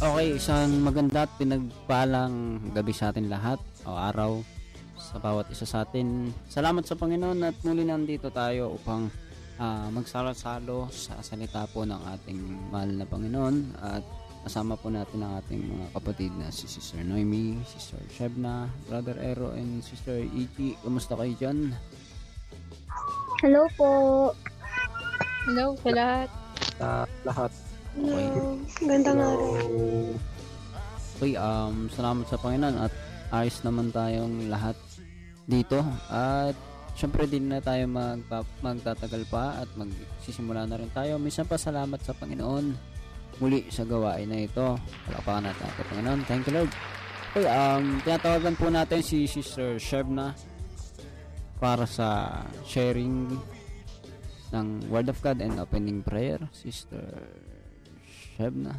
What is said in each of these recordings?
Okay, isang maganda at pinagpalang gabi sa atin lahat o araw sa bawat isa sa atin. Salamat sa Panginoon at muli nandito tayo upang uh, magsalo-salo sa salita po ng ating mahal na Panginoon at kasama po natin ang ating mga kapatid na si Sister Noemi, Sister Shebna, Brother Ero, and Sister Iki. Kumusta kayo dyan? Hello po. Hello sa lahat. Sa lahat. Okay. Hello. Gandang araw. Okay, um, salamat sa Panginoon at ayos naman tayong lahat dito at syempre din na tayo mag, magtatagal pa at magsisimula na rin tayo. Minsan pa salamat sa Panginoon muli sa gawain na ito. Palakpakan natin ating Panginoon. Thank you Lord. Okay, um, tinatawagan po natin si Sister Shebna para sa sharing ng Word of God and opening prayer. Sister Shebna.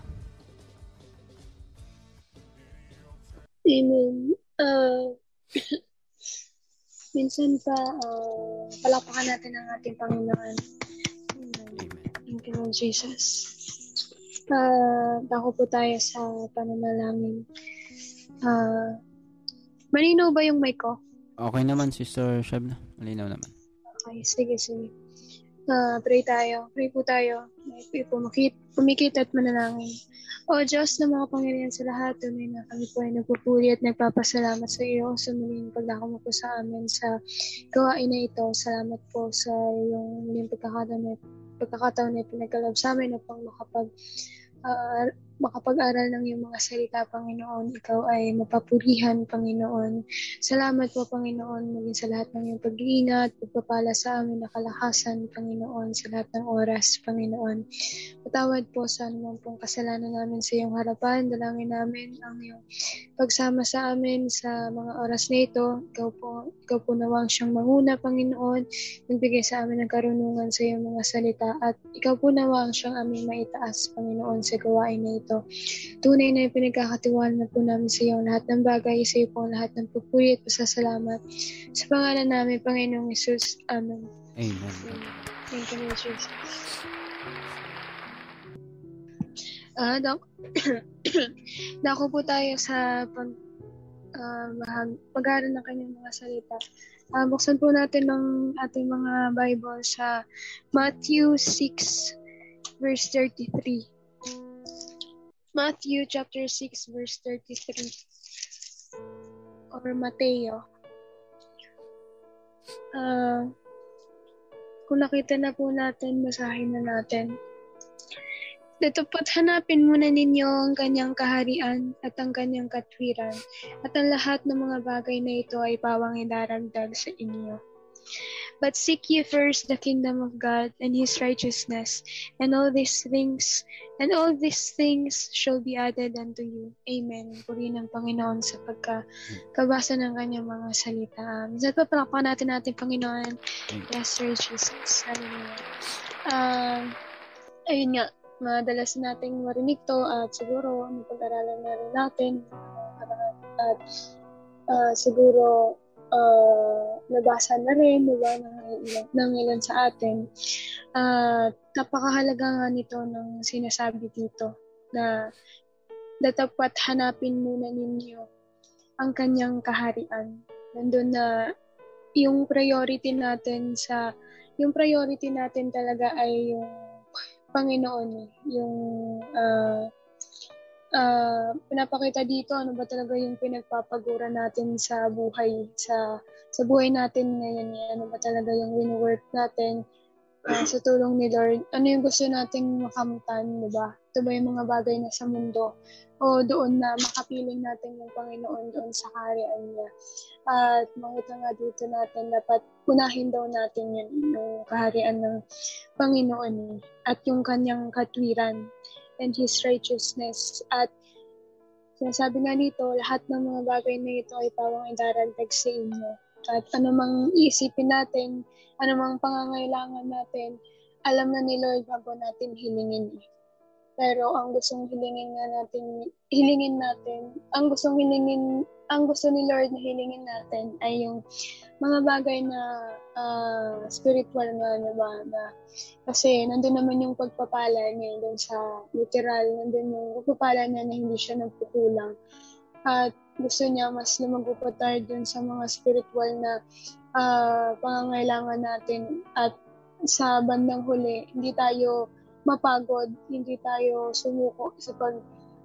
Amen. Uh, minsan pa, uh, palapakan natin ang ating Panginoon. Amen. Thank you, Lord Jesus. Uh, dako po tayo sa pananalangin. Uh, malinaw ba yung mic ko? Okay naman, Sister Shabna. Malinaw naman. Okay, sige, sige. Uh, pray tayo. Pray po tayo. Pray po makit, pumikit at manalangin. O Diyos na mga Panginoon sa lahat, tunay na kami po ay nagpupuli at nagpapasalamat sa iyo sa muling pagdako mo po sa amin sa gawain na ito. Salamat po sa iyong muling pagkakataon na, pagkakataon na pinagkalab sa amin upang makapag uh, makapag-aral ng iyong mga salita, Panginoon. Ikaw ay mapapurihan, Panginoon. Salamat po, Panginoon, maging sa lahat ng iyong pag-iingat, pagpapala sa amin, nakalakasan, Panginoon, sa lahat ng oras, Panginoon. Patawad po sa anumang pong kasalanan namin sa iyong harapan. Dalangin namin ang iyong pagsama sa amin sa mga oras na ito. Ikaw po, ikaw po nawang siyang manguna, Panginoon. Nagbigay sa amin ng karunungan sa iyong mga salita at ikaw po nawang siyang aming maitaas, Panginoon, sa gawain na ito ito. Tunay na pinagkakatiwala na po namin sa iyo lahat ng bagay, sa iyo po lahat ng pupuri at pasasalamat. Sa pangalan namin, Panginoong Isus. Amen. Amen. Thank you, Lord Jesus. Ah, uh, dako, dako po tayo sa pag uh, pag-aaral ng kanyang mga salita. Uh, buksan po natin ng ating mga Bible sa Matthew 6 verse 33. Matthew chapter 6 verse 33 or Mateo. Uh, kung nakita na po natin, basahin na natin. Datapot hanapin muna ninyo ang kanyang kaharian at ang kanyang katwiran at ang lahat ng mga bagay na ito ay pawang idaragdag sa inyo. But seek ye first the kingdom of God and his righteousness, and all these things and all these things shall be added unto you. Amen. Puri ng Panginoon sa pagkabasa ng kanyang mga salita. Minsan pa palakpan natin natin, Panginoon. Yes, Lord Jesus. Hallelujah. Uh, ayun nga, madalas nating marinig to at siguro mapag-aralan na rin natin at uh, siguro uh, nabasa na rin, diba, ng, ng ilan sa atin. At uh, napakahalaga nga nito ng sinasabi dito na datapat hanapin muna ninyo ang kanyang kaharian. Nandun na yung priority natin sa yung priority natin talaga ay yung Panginoon, eh. yung uh, uh, pinapakita dito ano ba talaga yung pinagpapagura natin sa buhay sa sa buhay natin ngayon ano ba talaga yung win-work natin uh, sa tulong ni Lord? Ano yung gusto nating makamtan di ba? Ito ba yung mga bagay na sa mundo o doon na makapiling natin yung Panginoon doon sa kaharian niya? At makita nga dito natin dapat unahin daw natin yun yung kaharian ng Panginoon eh. at yung kanyang katwiran and His righteousness. At sinasabi nga nito, lahat ng mga bagay na ito ay pawang idaragdag sa inyo. At anumang isipin natin, anumang pangangailangan natin, alam na ni Lord bago natin hilingin. Pero ang gustong hilingin nga natin, hilingin natin, ang gustong hilingin ang gusto ni Lord na hilingin natin ay yung mga bagay na uh, spiritual nga? Na, kasi nandun naman yung pagpapala niya dun sa literal, nandun yung pagpapala niya na hindi siya nagkukulang. At gusto niya mas lumago tayo dun sa mga spiritual na uh, pangangailangan natin at sa bandang huli, hindi tayo mapagod, hindi tayo sumuko sa pag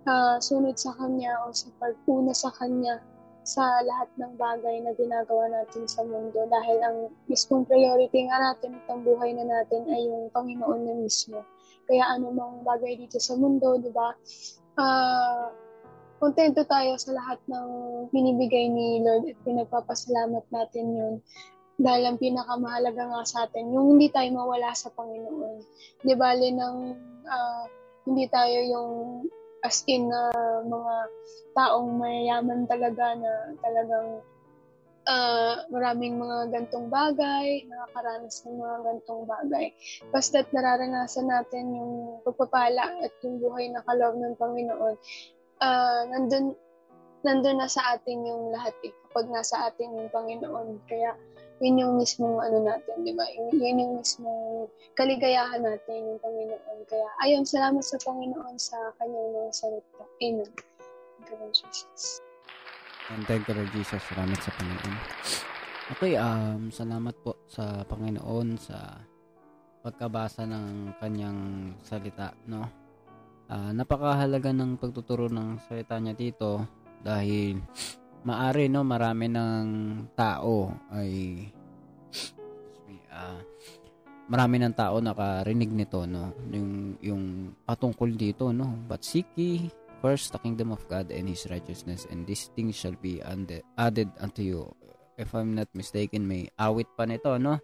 uh, sunod sa Kanya o sa pagpuna sa Kanya sa lahat ng bagay na ginagawa natin sa mundo dahil ang mismong priority nga natin at buhay na natin ay yung Panginoon na mismo. Kaya anumang bagay dito sa mundo, di ba? Uh, kontento tayo sa lahat ng binibigay ni Lord at pinagpapasalamat natin yun. Dahil ang pinakamahalaga nga sa atin, yung hindi tayo mawala sa Panginoon. Di bali ng uh, hindi tayo yung as in na uh, mga taong mayayaman talaga na talagang uh, maraming mga gantong bagay, nakakaranas ng mga gantong bagay. Basta't nararanasan natin yung pagpapala at yung buhay na kaloob ng Panginoon, uh, nandun, nandun na sa atin yung lahat eh, kapag nasa atin yung Panginoon. Kaya yun yung mismong ano natin, di ba? Yun, yun yung mismong kaligayahan natin yung Panginoon. Kaya, ayun, salamat sa Panginoon sa kanyang mga salita. Amen. Thank you, Lord Jesus. And thank you, Lord Jesus. Salamat sa Panginoon. Okay, um, salamat po sa Panginoon sa pagkabasa ng kanyang salita, no? Uh, napakahalaga ng pagtuturo ng salita niya dito dahil maari no? Marami ng tao ay uh, marami ng tao nakarinig nito no? Yung yung patungkol dito no? But seek first the kingdom of God and his righteousness and these things shall be added unto you. If I'm not mistaken may awit pa nito no?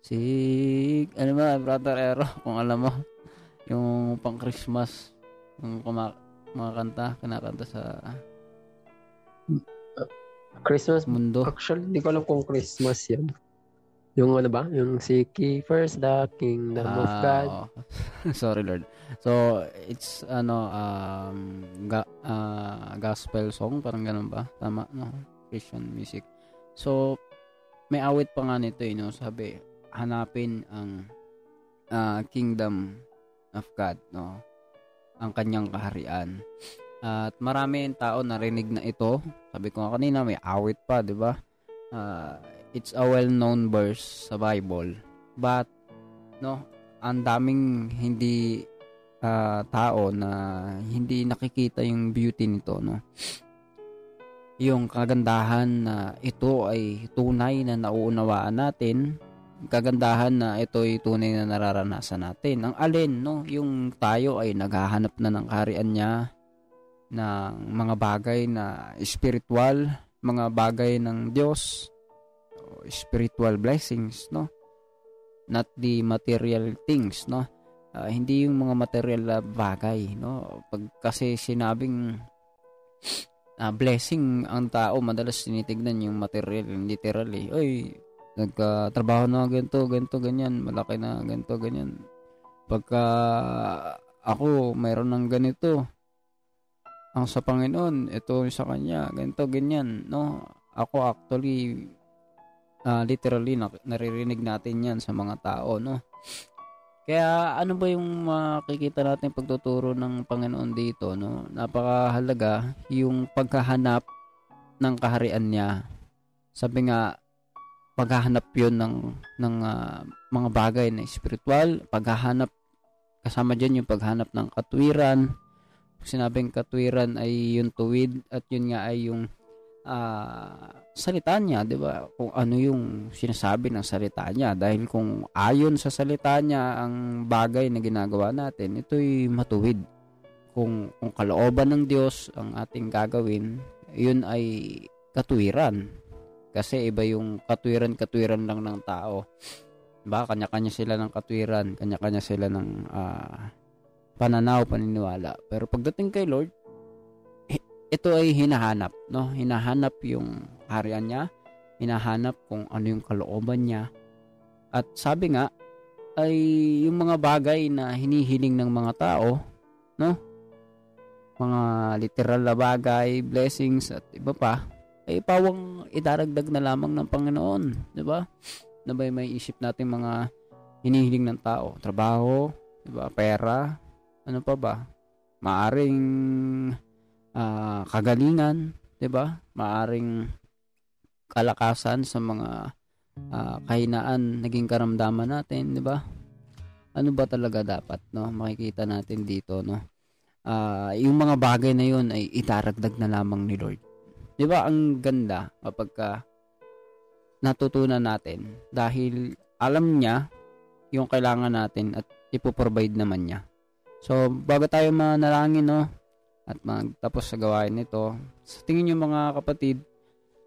Si ano ba brother Ero? Kung alam mo yung pang Christmas yung kuma, mga kanta kinakanta sa Christmas mundo. Actually, hindi ko alam kung Christmas yan. Yung ano ba? Yung Seek first the kingdom uh, of ah, God. Sorry Lord. So, it's ano um ga, uh, gospel song parang ganun ba? Tama no? Christian music. So, may awit pa nga nito, eh, no? Sabi, hanapin ang uh, kingdom of God, no? Ang kanyang kaharian. At maraming tao narinig na ito. Sabi ko nga kanina, may awit pa, di ba? Uh, it's a well-known verse sa Bible. But, no, ang daming hindi uh, tao na hindi nakikita yung beauty nito, no? Yung kagandahan na ito ay tunay na nauunawaan natin, kagandahan na ito ay tunay na nararanasan natin. Ang alin, no? Yung tayo ay naghahanap na ng kaharian niya, ng mga bagay na spiritual, mga bagay ng Diyos, spiritual blessings, no? Not the material things, no? Uh, hindi yung mga material na bagay, no? Pag kasi sinabing uh, blessing ang tao, madalas tinitignan yung material, literally. Oy, nagkatrabaho na ganito, ganito, ganyan, malaki na ganito, ganyan. Pagka ako, mayroon ng ganito, ang sa Panginoon, ito sa Kanya, ganito, ganyan, no? Ako actually, uh, literally, naririnig natin yan sa mga tao, no? Kaya ano ba yung makikita natin pagtuturo ng Panginoon dito, no? Napakahalaga yung paghahanap ng kaharian niya. Sabi nga, paghahanap yun ng, ng uh, mga bagay na spiritual, paghahanap, kasama dyan yung paghanap ng katwiran, sinabing katwiran ay yung tuwid at yun nga ay yung uh, salita niya, 'di ba? Kung ano yung sinasabi ng salita niya dahil kung ayon sa salita niya ang bagay na ginagawa natin, ito'y matuwid. Kung kung kalooban ng Diyos ang ating gagawin, yun ay katwiran. Kasi iba yung katwiran-katwiran lang ng tao. Ba, kanya-kanya sila ng katwiran, kanya-kanya sila ng uh, pananaw, paniniwala. Pero pagdating kay Lord, ito ay hinahanap, no? Hinahanap yung harian niya, hinahanap kung ano yung kalooban niya. At sabi nga, ay yung mga bagay na hinihiling ng mga tao, no? Mga literal na bagay, blessings at iba pa, ay pawang idaragdag na lamang ng Panginoon, 'di ba? Na ba may isip natin mga hinihiling ng tao, trabaho, 'di ba? Pera, ano pa ba? Maaring uh, kagalingan, 'di ba? Maaring kalakasan sa mga uh, kahinaan, naging karamdaman natin, 'di ba? Ano ba talaga dapat, no? Makikita natin dito, no? Uh, yung mga bagay na yun ay itaragdag na lamang ni Lord. 'Di ba? Ang ganda kapag ka natutunan natin dahil alam niya yung kailangan natin at ipoprovide naman niya. So, bago tayo manalangin, no, at magtapos sa gawain nito, sa tingin niyo mga kapatid,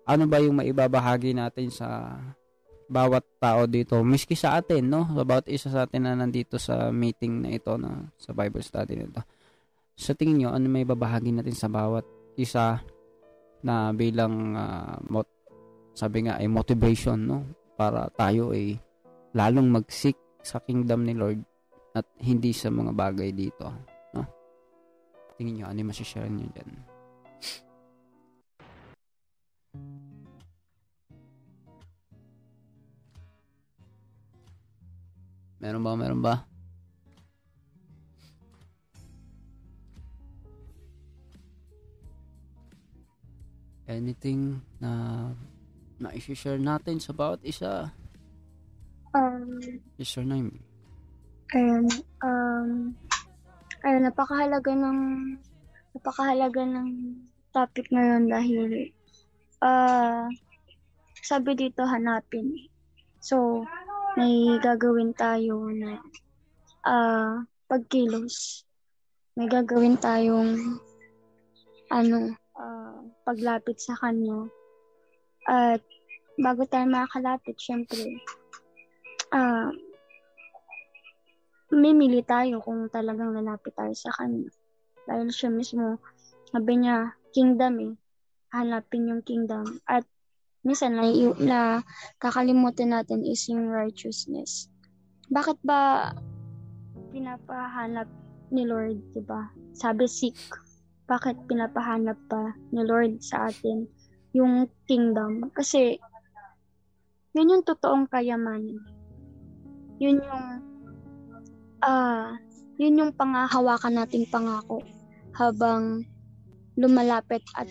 ano ba yung maibabahagi natin sa bawat tao dito, miski sa atin, no? Sa bawat isa sa atin na nandito sa meeting na ito, na sa Bible study nito. Sa tingin niyo, ano may babahagi natin sa bawat isa na bilang uh, mot sabi nga ay motivation no para tayo ay lalong mag-seek sa kingdom ni Lord at hindi sa mga bagay dito no tingin niyo ano yung masishare niyo diyan Meron ba? Meron ba? anything na na i-share natin sa bawat isa? Um, yes or no? Ayun, um, ayun, napakahalaga ng napakahalaga ng topic ngayon dahil uh, sabi dito hanapin. So, may gagawin tayo na uh, pagkilos. May gagawin tayong ano, uh, paglapit sa kanya. At bago tayo makakalapit, syempre, uh, mimili tayo kung talagang lalapit tayo sa kanya. Dahil siya mismo, sabi niya, kingdom eh. Hanapin yung kingdom. At minsan na, na kakalimutan natin is yung righteousness. Bakit ba pinapahanap ni Lord, 'di ba? Sabi seek bakit pinapahanap pa ni Lord sa atin yung kingdom. Kasi, yun yung totoong kayamanan. Yun yung, ah, yun yung pangahawakan nating pangako habang lumalapit at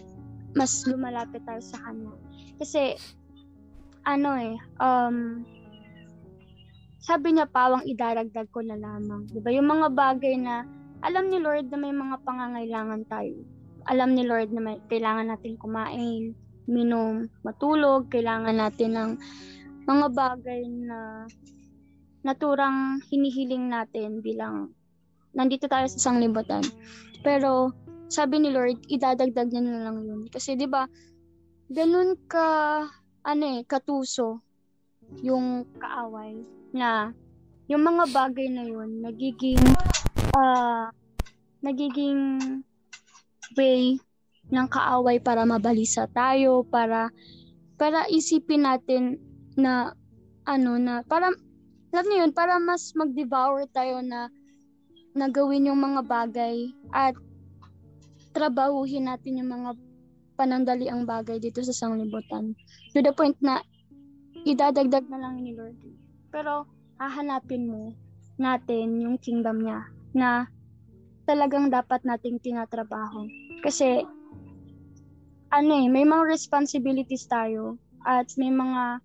mas lumalapit tayo sa Kanya. Kasi, ano eh, um, sabi niya pawang idaragdag ko na lamang. Diba? Yung mga bagay na alam ni Lord na may mga pangangailangan tayo. Alam ni Lord na may kailangan natin kumain, minom, matulog, kailangan natin ng mga bagay na naturang hinihiling natin bilang nandito tayo sa sanglibutan. Pero sabi ni Lord, idadagdag niya na lang yun. Kasi 'di ba, ganun ka ano eh, katuso yung kaaway na yung mga bagay na yun nagiging uh, nagiging way ng kaaway para mabalisa tayo, para para isipin natin na ano na para alam niyo yun, para mas mag-devour tayo na na gawin yung mga bagay at trabahuhin natin yung mga panandaliang bagay dito sa sanglibutan. To the point na idadagdag na lang ni Lord. Pero hahanapin mo natin yung kingdom niya na talagang dapat nating tinatrabaho. Kasi, ano eh, may mga responsibilities tayo at may mga,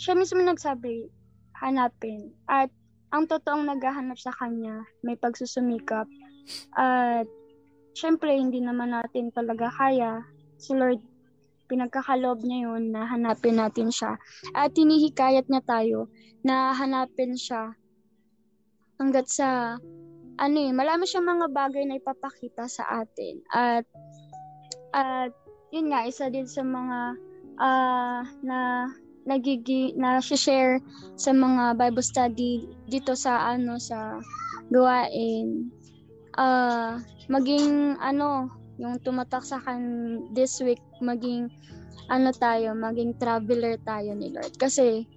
siya mismo nagsabi, hanapin. At ang totoong naghahanap sa kanya, may pagsusumikap. At syempre, hindi naman natin talaga kaya. Si Lord, pinagkakaloob niya yun na hanapin natin siya. At hinihikayat niya tayo na hanapin siya hanggat sa ano eh, marami siyang mga bagay na ipapakita sa atin. At, at yun nga, isa din sa mga uh, na nagigi na share sa mga Bible study dito sa ano sa gawain uh, maging ano yung tumatak sa kan this week maging ano tayo maging traveler tayo ni Lord kasi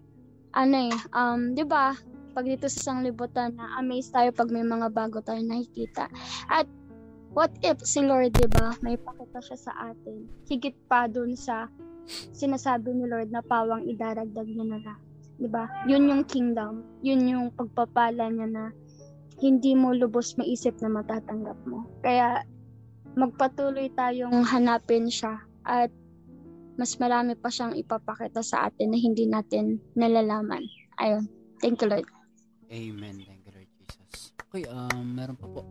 ano eh um 'di ba pag dito sa sanglibutan na amazed tayo pag may mga bago tayo nakikita. At what if si Lord, di ba, may pakita siya sa atin. Higit pa dun sa sinasabi ni Lord na pawang idaragdag niya na lang. 'Di ba? Yun yung kingdom. Yun yung pagpapala niya na hindi mo lubos maisip na matatanggap mo. Kaya magpatuloy tayong hanapin siya at mas marami pa siyang ipapakita sa atin na hindi natin nalalaman. Ayun. Thank you, Lord. Amen. Thank you, Lord Jesus. Okay, um, meron pa po.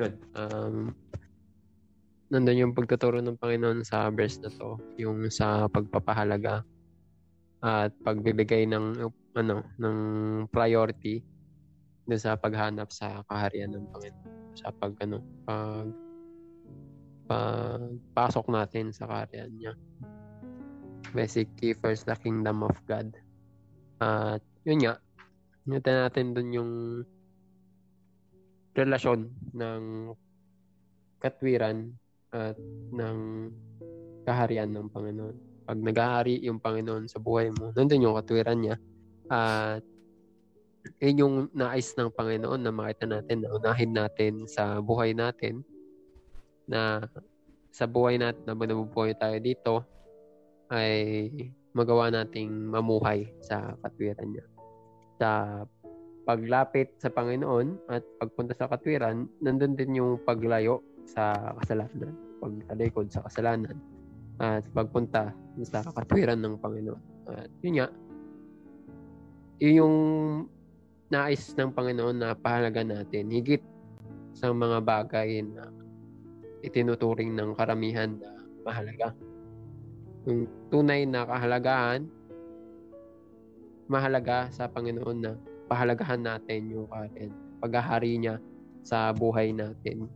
Yun. Um, nandun yung pagtuturo ng Panginoon sa verse na to. Yung sa pagpapahalaga at pagbibigay ng ano ng priority dun sa paghanap sa kaharian ng Panginoon sa pag ano pag pagpasok natin sa kaharian niya basically first the kingdom of God at yun nga Nutin natin dun yung relasyon ng katwiran at ng kaharian ng Panginoon pag nag-aari yung Panginoon sa buhay mo, nandun yung katwiran niya. At yun yung nais ng Panginoon na makita natin, na unahin natin sa buhay natin, na sa buhay natin na nabubuhay tayo dito, ay magawa nating mamuhay sa katwiran niya. Sa paglapit sa Panginoon at pagpunta sa katwiran, nandun din yung paglayo sa kasalanan, pagtalikod sa kasalanan at pagpunta sa katwiran ng Panginoon. At yun nga, yun yung nais ng Panginoon na pahalaga natin higit sa mga bagay na itinuturing ng karamihan na mahalaga. Yung tunay na kahalagahan, mahalaga sa Panginoon na pahalagahan natin yung paghahari niya sa buhay natin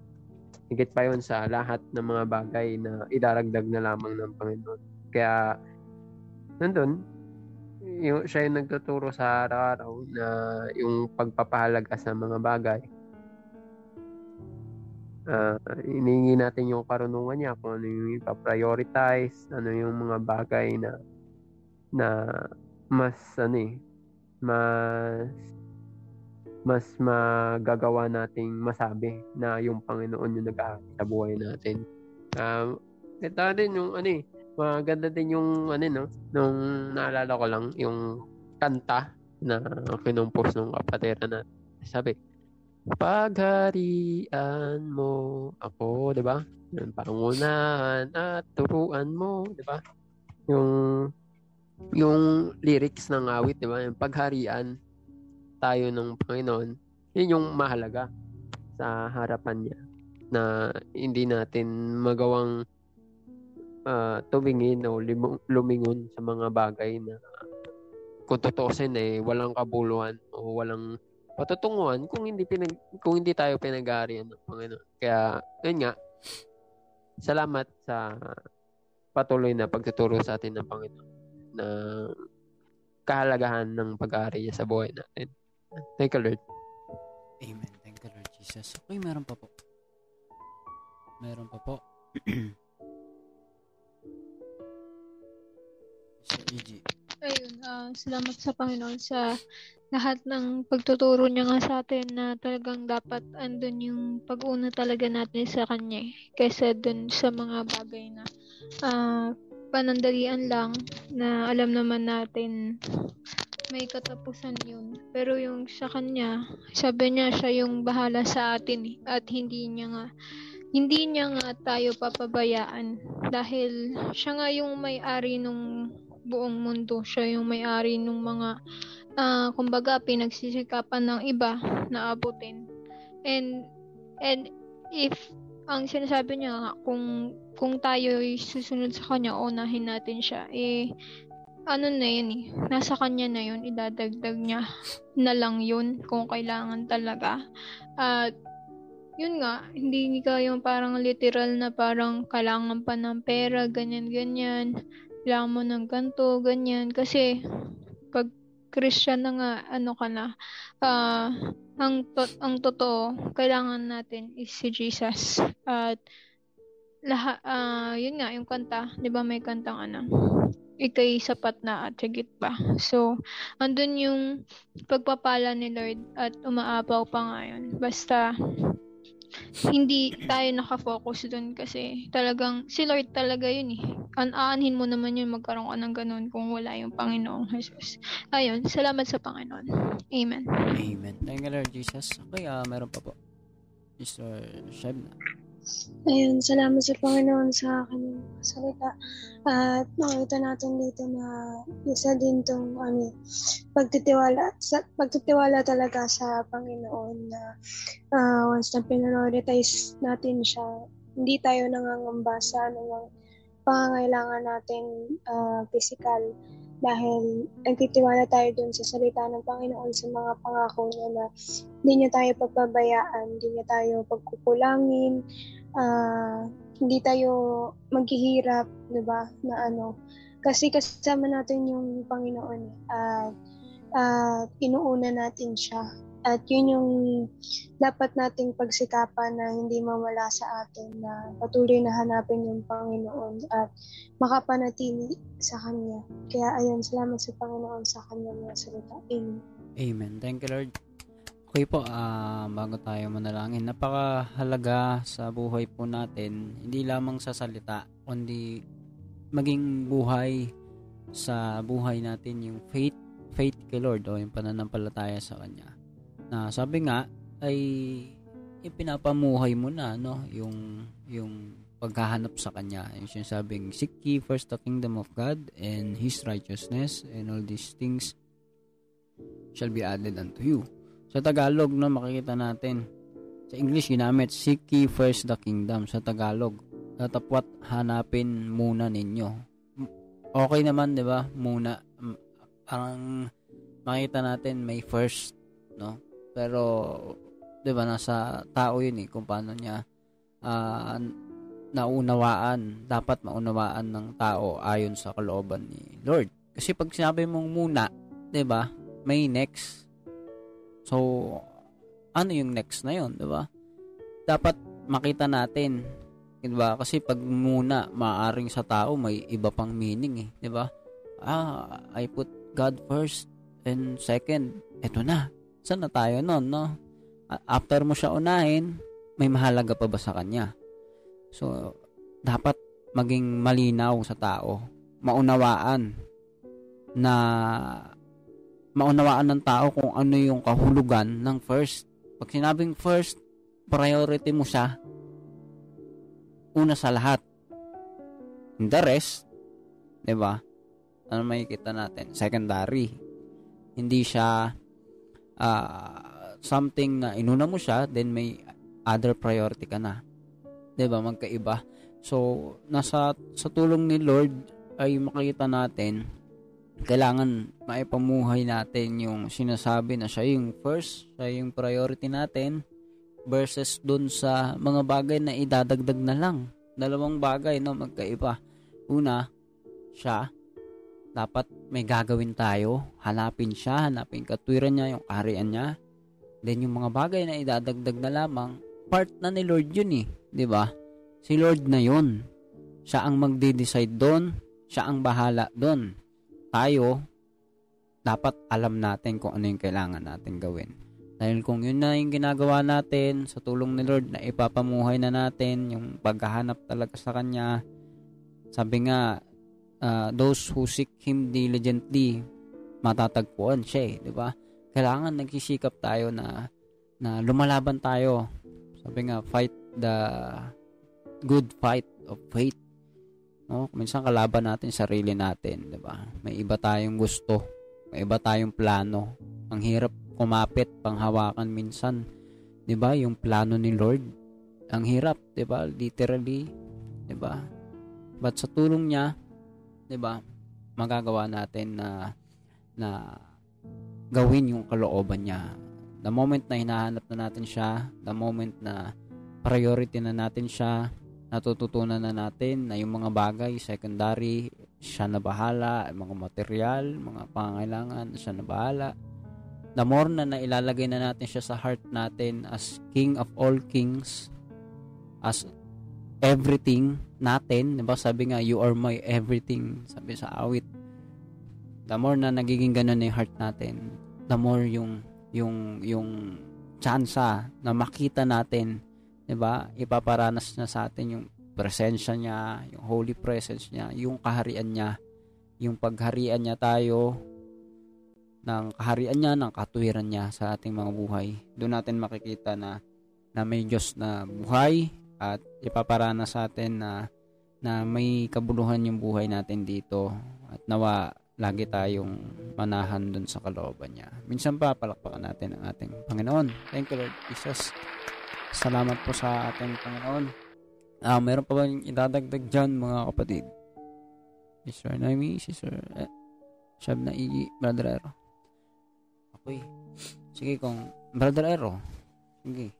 higit pa yon sa lahat ng mga bagay na idaragdag na lamang ng Panginoon. Kaya, nandun, yung, siya yung nagtuturo sa araw-araw na yung pagpapahalaga sa mga bagay. Uh, inihingi natin yung karunungan niya kung ano yung ipaprioritize, ano yung mga bagay na na mas ano eh, mas mas magagawa nating masabi na yung Panginoon yung nag sa buhay natin. Um, ito din yung ano eh, maganda din yung ano no, nung naalala ko lang yung kanta na kinumpos ng kapatera na sabi, Pagharian mo ako, di ba? Yung pangunahan at turuan mo, di ba? Yung yung lyrics ng awit, di ba? Yung pagharian, tayo ng Panginoon, yun yung mahalaga sa harapan niya na hindi natin magawang uh, tumingin o lumingon sa mga bagay na kung tutusin eh walang kabuluhan o walang patutunguhan kung hindi pinag kung hindi tayo pinag-aarian ng Panginoon. Kaya yun nga salamat sa patuloy na pagtuturo sa atin ng Panginoon na kahalagahan ng pag-aari niya sa buhay natin. Thank you, Lord. Amen. Thank you, Lord Jesus. Okay, meron pa po. Meron pa po. Sir E.G. Ayun, uh, salamat sa Panginoon sa lahat ng pagtuturo niya nga sa atin na talagang dapat andun yung pag-una talaga natin sa Kanya eh, kaysa dun sa mga bagay na uh, panandalian lang na alam naman natin may katapusan yun. Pero yung sa kanya, sabi niya siya yung bahala sa atin eh. At hindi niya nga hindi niya nga tayo papabayaan dahil siya nga yung may-ari nung buong mundo. Siya yung may-ari nung mga uh, kumbaga pinagsisikapan ng iba na abutin. And and if ang sinasabi niya kung kung tayo ay susunod sa kanya, unahin natin siya. Eh ano na yun eh, nasa kanya na yun, idadagdag niya na lang yun kung kailangan talaga. At yun nga, hindi ka yung parang literal na parang kailangan pa ng pera, ganyan-ganyan, kailangan mo ng ganto, ganyan. Kasi pag Christian na nga, ano ka na, uh, ang, to- ang totoo, kailangan natin is si Jesus. At lahat, uh, yun nga, yung kanta, di ba may kantang ano, ikay sapat na at higit pa. So, andun yung pagpapala ni Lord at umaapaw pa ngayon. Basta, hindi tayo nakafocus doon kasi talagang si Lord talaga yun eh. An-aanhin mo naman yun magkaroon ka ng ganun kung wala yung Panginoong Jesus. Ayun, salamat sa Panginoon. Amen. Amen. Thank you, Lord Jesus. Okay, ah meron pa po. Mr. Shebna. Ayun, salamat sa Panginoon sa kanyang salita. At nakita natin dito na isa din tong ano, pagtitiwala, sa, pagtitiwala talaga sa Panginoon na uh, once na pinorioritize natin siya, hindi tayo nangangamba sa anumang pangangailangan natin uh, physical dahil nagtitiwala tayo dun sa salita ng Panginoon sa mga pangako niya na hindi niya tayo pagpabayaan, hindi niya tayo pagkukulangin, uh, hindi tayo maghihirap, 'di ba? Na ano, kasi kasama natin yung Panginoon uh, uh, inuuna natin siya. At yun yung dapat nating pagsikapan na hindi mawala sa atin na patuloy na hanapin yung Panginoon at makapanatili sa Kanya. Kaya ayun, salamat sa Panginoon sa Kanya mga salita. Amen. Amen. Thank you, Lord. Okay po, uh, bago tayo manalangin, napakahalaga sa buhay po natin, hindi lamang sa salita, kundi maging buhay sa buhay natin yung faith, faith kay Lord o yung pananampalataya sa Kanya na sabi nga ay ipinapamuhay mo na no yung yung paghahanap sa kanya. Yung sinasabing seek ye first the kingdom of God and his righteousness and all these things shall be added unto you. Sa Tagalog no makikita natin sa English ginamit seek ye first the kingdom. Sa Tagalog tatapwat hanapin muna ninyo. Okay naman 'di ba? Muna. Ang makita natin may first no pero, di ba, nasa tao yun eh, kung paano niya uh, naunawaan, dapat maunawaan ng tao ayon sa kalooban ni Lord. Kasi pag sinabi mong muna, di ba, may next. So, ano yung next na yun, di ba? Dapat makita natin, di ba? Kasi pag muna, maaring sa tao, may iba pang meaning eh, di ba? Ah, I put God first and second, eto na, Saan na tayo nun, no? After mo siya unahin, may mahalaga pa ba sa kanya? So, dapat maging malinaw sa tao. Maunawaan na maunawaan ng tao kung ano yung kahulugan ng first. Pag sinabing first, priority mo siya una sa lahat. In the rest, 'di ba? Ano makikita natin? Secondary. Hindi siya uh, something na inuna mo siya, then may other priority ka na. 'Di ba? Magkaiba. So, nasa sa tulong ni Lord ay makita natin kailangan maipamuhay natin yung sinasabi na siya yung first, siya yung priority natin versus dun sa mga bagay na idadagdag na lang. Dalawang bagay, no, magkaiba. Una, siya, dapat may gagawin tayo. Hanapin siya, hanapin katwiran niya, yung kaharian niya. Then yung mga bagay na idadagdag na lamang, part na ni Lord yun eh. ba? Diba? Si Lord na yun. Siya ang magde-decide doon. Siya ang bahala doon. Tayo, dapat alam natin kung ano yung kailangan natin gawin. Dahil kung yun na yung ginagawa natin sa tulong ni Lord na ipapamuhay na natin, yung paghahanap talaga sa Kanya, sabi nga, uh, those who seek Him diligently, matatagpuan siya eh, di ba? Kailangan nagsisikap tayo na na lumalaban tayo. Sabi nga, fight the good fight of faith. No? Minsan kalaban natin sarili natin, 'di ba? May iba tayong gusto, may iba tayong plano. Ang hirap kumapit, panghawakan minsan, 'di ba? Yung plano ni Lord. Ang hirap, 'di ba? Literally, 'di ba? But sa tulong niya, 'di ba? Magagawa natin na na gawin yung kalooban niya. The moment na hinahanap na natin siya, the moment na priority na natin siya, natututunan na natin na yung mga bagay, secondary, siya na bahala, mga material, mga pangangailangan, siya na bahala. The more na nailalagay na natin siya sa heart natin as King of all kings, as everything natin, 'di ba? Sabi nga, you are my everything, sabi sa awit. The more na nagiging ganun yung heart natin, the more yung yung yung chance na makita natin, 'di ba? Ipaparanas niya sa atin yung presensya niya, yung holy presence niya, yung kaharian niya, yung pagharian niya tayo ng kaharian niya, ng katuwiran niya sa ating mga buhay. Doon natin makikita na na may Diyos na buhay at ipaparanas sa atin na na may kabuluhan yung buhay natin dito at nawa lagi tayong manahan dun sa kalooban niya. Minsan pa palakpakan natin ang ating Panginoon. Thank you Lord Jesus. Salamat po sa ating Panginoon. Ah, meron pa ba yung idadagdag dyan mga kapatid? Sister Naomi, Sister eh, Shab na Igi, Brother Ero. Okay. Sige kung Brother Ero. Sige.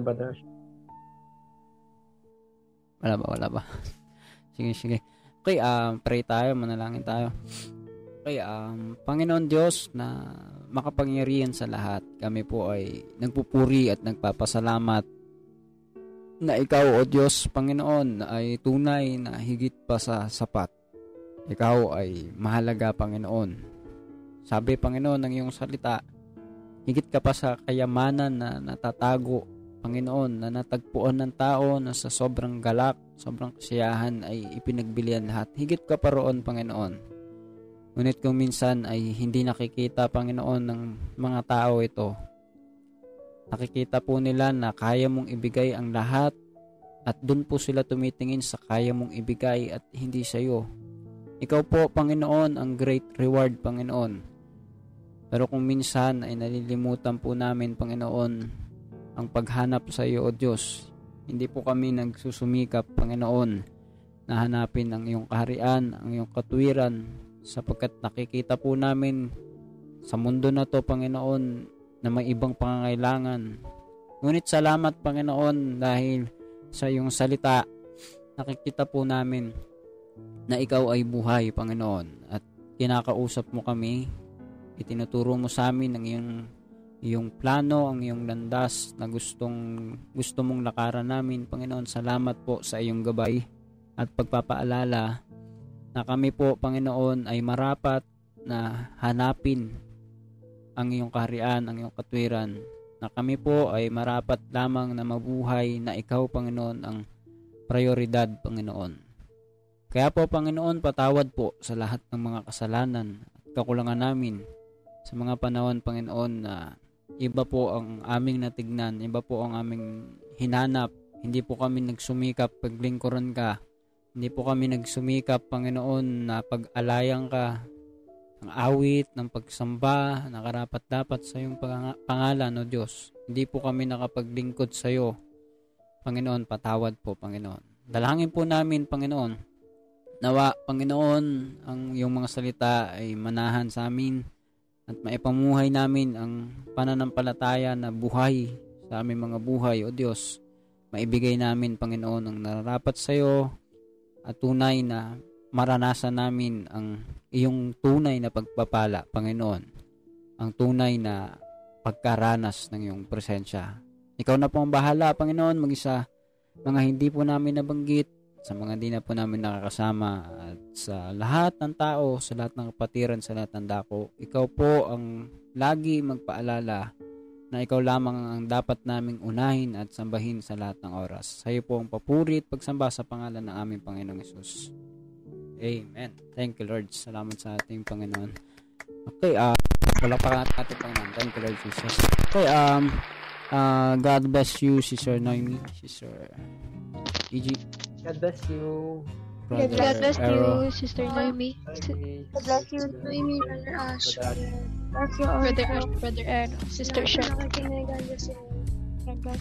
Brother. Wala ba, wala ba? sige, sige. Okay, um, pray tayo, manalangin tayo. Okay, um, Panginoon Diyos na makapangyarihan sa lahat, kami po ay nagpupuri at nagpapasalamat na ikaw, O Diyos, Panginoon, ay tunay na higit pa sa sapat. Ikaw ay mahalaga, Panginoon. Sabi, Panginoon, ng iyong salita, higit ka pa sa kayamanan na natatago Panginoon, na natagpuan ng tao na sa sobrang galak, sobrang kasiyahan ay ipinagbilian lahat. Higit ka pa roon, Panginoon. Ngunit kung minsan ay hindi nakikita, Panginoon, ng mga tao ito, nakikita po nila na kaya mong ibigay ang lahat at dun po sila tumitingin sa kaya mong ibigay at hindi sa iyo. Ikaw po, Panginoon, ang great reward, Panginoon. Pero kung minsan ay nalilimutan po namin, Panginoon, ang paghanap sa iyo, O Diyos. Hindi po kami nagsusumikap, Panginoon, na hanapin ang iyong kaharian, ang iyong katwiran, sapagkat nakikita po namin sa mundo na to, Panginoon, na may ibang pangangailangan. Ngunit salamat, Panginoon, dahil sa iyong salita, nakikita po namin na ikaw ay buhay, Panginoon, at kinakausap mo kami, itinuturo mo sa amin ang iyong iyong plano, ang iyong landas na gustong gusto mong lakaran namin. Panginoon, salamat po sa iyong gabay at pagpapaalala na kami po, Panginoon, ay marapat na hanapin ang iyong kaharian, ang iyong katwiran, na kami po ay marapat lamang na mabuhay na ikaw, Panginoon, ang prioridad, Panginoon. Kaya po, Panginoon, patawad po sa lahat ng mga kasalanan at kakulangan namin sa mga panahon, Panginoon, na iba po ang aming natignan, iba po ang aming hinanap. Hindi po kami nagsumikap paglingkuran ka. Hindi po kami nagsumikap, Panginoon, na pag-alayang ka ng awit, ng pagsamba, na karapat dapat sa iyong pangalan, O Diyos. Hindi po kami nakapaglingkod sa iyo. Panginoon, patawad po, Panginoon. Dalangin po namin, Panginoon, nawa, Panginoon, ang iyong mga salita ay manahan sa amin at maipamuhay namin ang pananampalataya na buhay sa aming mga buhay, O Diyos. Maibigay namin, Panginoon, ang nararapat sa iyo at tunay na maranasan namin ang iyong tunay na pagpapala, Panginoon. Ang tunay na pagkaranas ng iyong presensya. Ikaw na po ang bahala, Panginoon, mag-isa mga hindi po namin nabanggit, sa mga di na po namin nakakasama at sa lahat ng tao, sa lahat ng kapatiran, sa lahat ng dako. Ikaw po ang lagi magpaalala na ikaw lamang ang dapat naming unahin at sambahin sa lahat ng oras. Sa iyo po ang papuri at pagsamba sa pangalan ng aming Panginoong Yesus. Amen. Thank you, Lord. Salamat sa ating Panginoon. Okay, uh, wala pa natin ating Panginoon. Thank you, Lord Jesus. Okay, um, uh, God bless you, Sister Noemi, Sister E.G. God bless you. Brother God bless you, Sister Naomi. Okay. God bless you, Noemi, Brother Ash. Bless you. Brother Ash, Brother Aaron, Sister. Nakikinig, God bless you. God God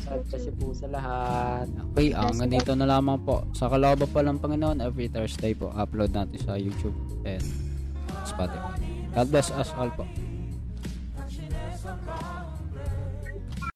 po sa lahat. Okay, ang ganito na lamang po. Sa kalooban pa lang Panginoon, every Thursday po, upload natin sa YouTube and Spotify. God bless us all po.